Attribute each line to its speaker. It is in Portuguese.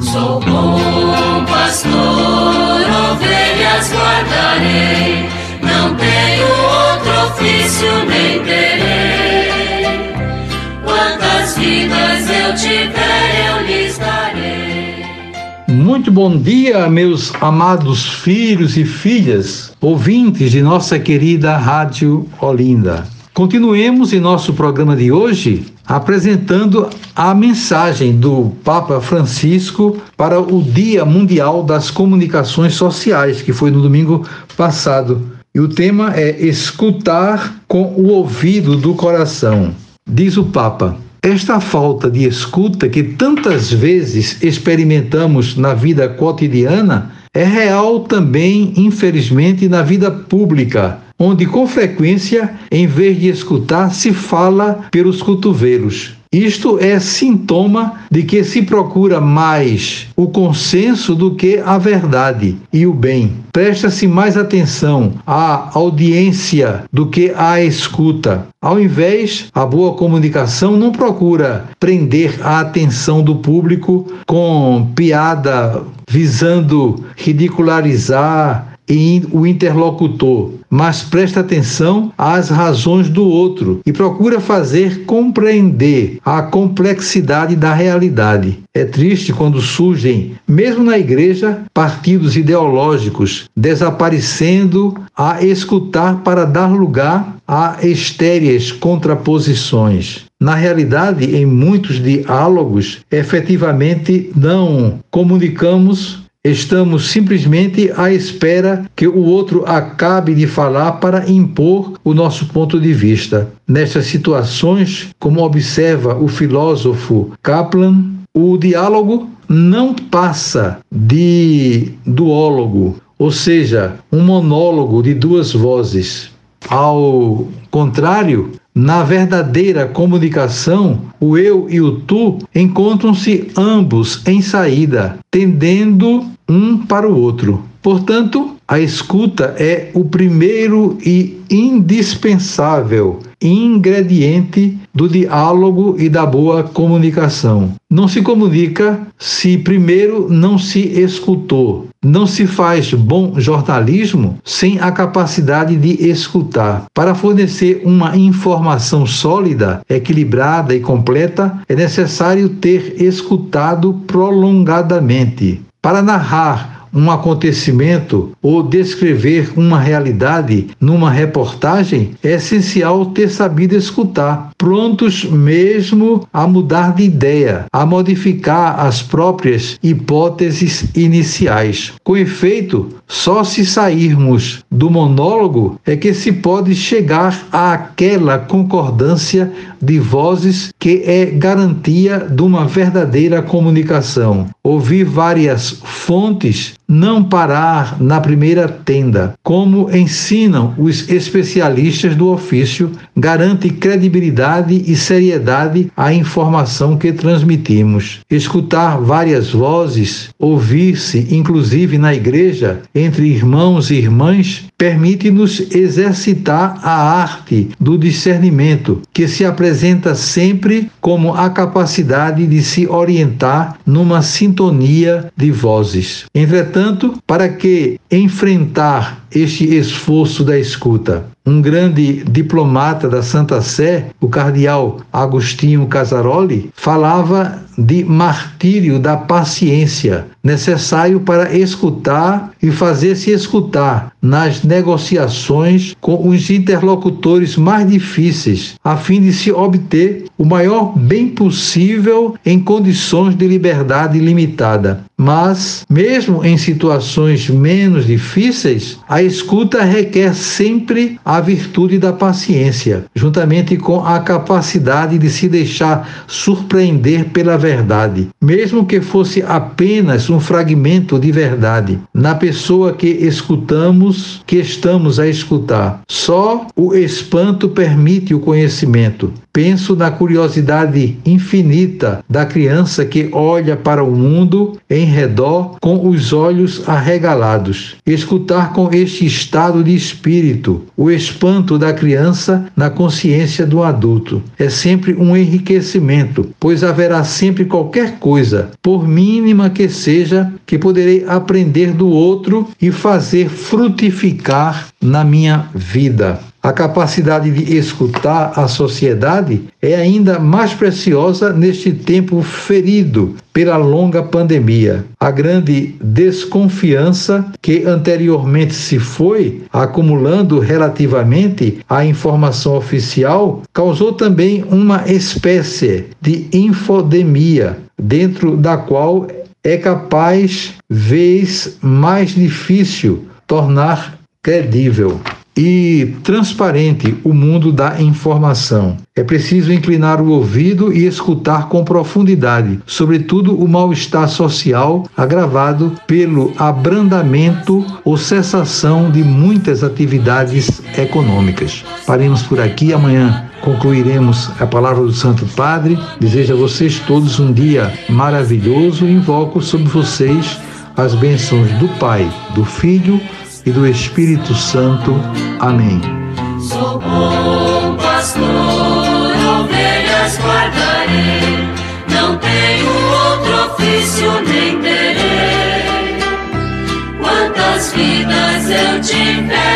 Speaker 1: Sou bom pastor, ovelhas guardarei, não tenho outro ofício nem terei. Quantas vidas eu tiver, eu lhes darei.
Speaker 2: Muito bom dia, meus amados filhos e filhas, ouvintes de nossa querida Rádio Olinda. Continuemos em nosso programa de hoje apresentando a mensagem do Papa Francisco para o Dia Mundial das Comunicações Sociais, que foi no domingo passado. E o tema é Escutar com o ouvido do coração. Diz o Papa: esta falta de escuta que tantas vezes experimentamos na vida cotidiana é real também, infelizmente, na vida pública onde com frequência, em vez de escutar, se fala pelos cotovelos. Isto é sintoma de que se procura mais o consenso do que a verdade e o bem. Presta-se mais atenção à audiência do que à escuta. Ao invés, a boa comunicação não procura prender a atenção do público com piada visando ridicularizar o interlocutor, mas presta atenção às razões do outro e procura fazer compreender a complexidade da realidade. É triste quando surgem, mesmo na igreja, partidos ideológicos desaparecendo a escutar para dar lugar a estéreis contraposições. Na realidade, em muitos diálogos, efetivamente não comunicamos Estamos simplesmente à espera que o outro acabe de falar para impor o nosso ponto de vista. Nestas situações, como observa o filósofo Kaplan, o diálogo não passa de duólogo, ou seja, um monólogo de duas vozes. Ao contrário, na verdadeira comunicação, o eu e o tu encontram-se ambos em saída, tendendo um para o outro. Portanto, a escuta é o primeiro e indispensável ingrediente do diálogo e da boa comunicação. Não se comunica se primeiro não se escutou. Não se faz bom jornalismo sem a capacidade de escutar. Para fornecer uma informação sólida, equilibrada e completa, é necessário ter escutado prolongadamente. Para narrar um acontecimento ou descrever uma realidade numa reportagem, é essencial ter sabido escutar, prontos mesmo a mudar de ideia, a modificar as próprias hipóteses iniciais. Com efeito, só se sairmos do monólogo é que se pode chegar àquela concordância de vozes que é garantia de uma verdadeira comunicação. Ouvir várias fontes não parar na primeira tenda, como ensinam os especialistas do ofício, garante credibilidade e seriedade à informação que transmitimos. Escutar várias vozes, ouvir-se, inclusive na igreja, entre irmãos e irmãs, permite-nos exercitar a arte do discernimento, que se apresenta sempre como a capacidade de se orientar numa sintonia de vozes. Entretanto, para que enfrentar este esforço da escuta? Um grande diplomata da Santa Sé, o cardeal Agostinho Casaroli, falava de martírio da paciência, necessário para escutar e fazer-se escutar nas negociações com os interlocutores mais difíceis, a fim de se obter o maior bem possível em condições de liberdade limitada. Mas, mesmo em situações menos difíceis, a escuta requer sempre a virtude da paciência, juntamente com a capacidade de se deixar surpreender pela verdade, mesmo que fosse apenas um fragmento de verdade, na pessoa que escutamos, que estamos a escutar. Só o espanto permite o conhecimento. Penso na curiosidade infinita da criança que olha para o mundo em redor com os olhos arregalados. Escutar com este estado de espírito, o espanto da criança na consciência do adulto. É sempre um enriquecimento, pois haverá sempre qualquer coisa, por mínima que seja, que poderei aprender do outro e fazer frutificar na minha vida. A capacidade de escutar a sociedade é ainda mais preciosa neste tempo ferido pela longa pandemia. A grande desconfiança que anteriormente se foi acumulando relativamente à informação oficial causou também uma espécie de infodemia, dentro da qual é capaz, vez mais difícil, tornar credível e transparente o mundo da informação. É preciso inclinar o ouvido e escutar com profundidade, sobretudo o mal-estar social agravado pelo abrandamento ou cessação de muitas atividades econômicas. Paremos por aqui amanhã. Concluiremos a palavra do Santo Padre. Desejo a vocês todos um dia maravilhoso e invoco sobre vocês as bênçãos do Pai, do Filho e do Espírito Santo. Amém.
Speaker 1: Sou bom pastor, ovelhas guardarei, não tenho outro ofício nem terei. Quantas vidas eu tiver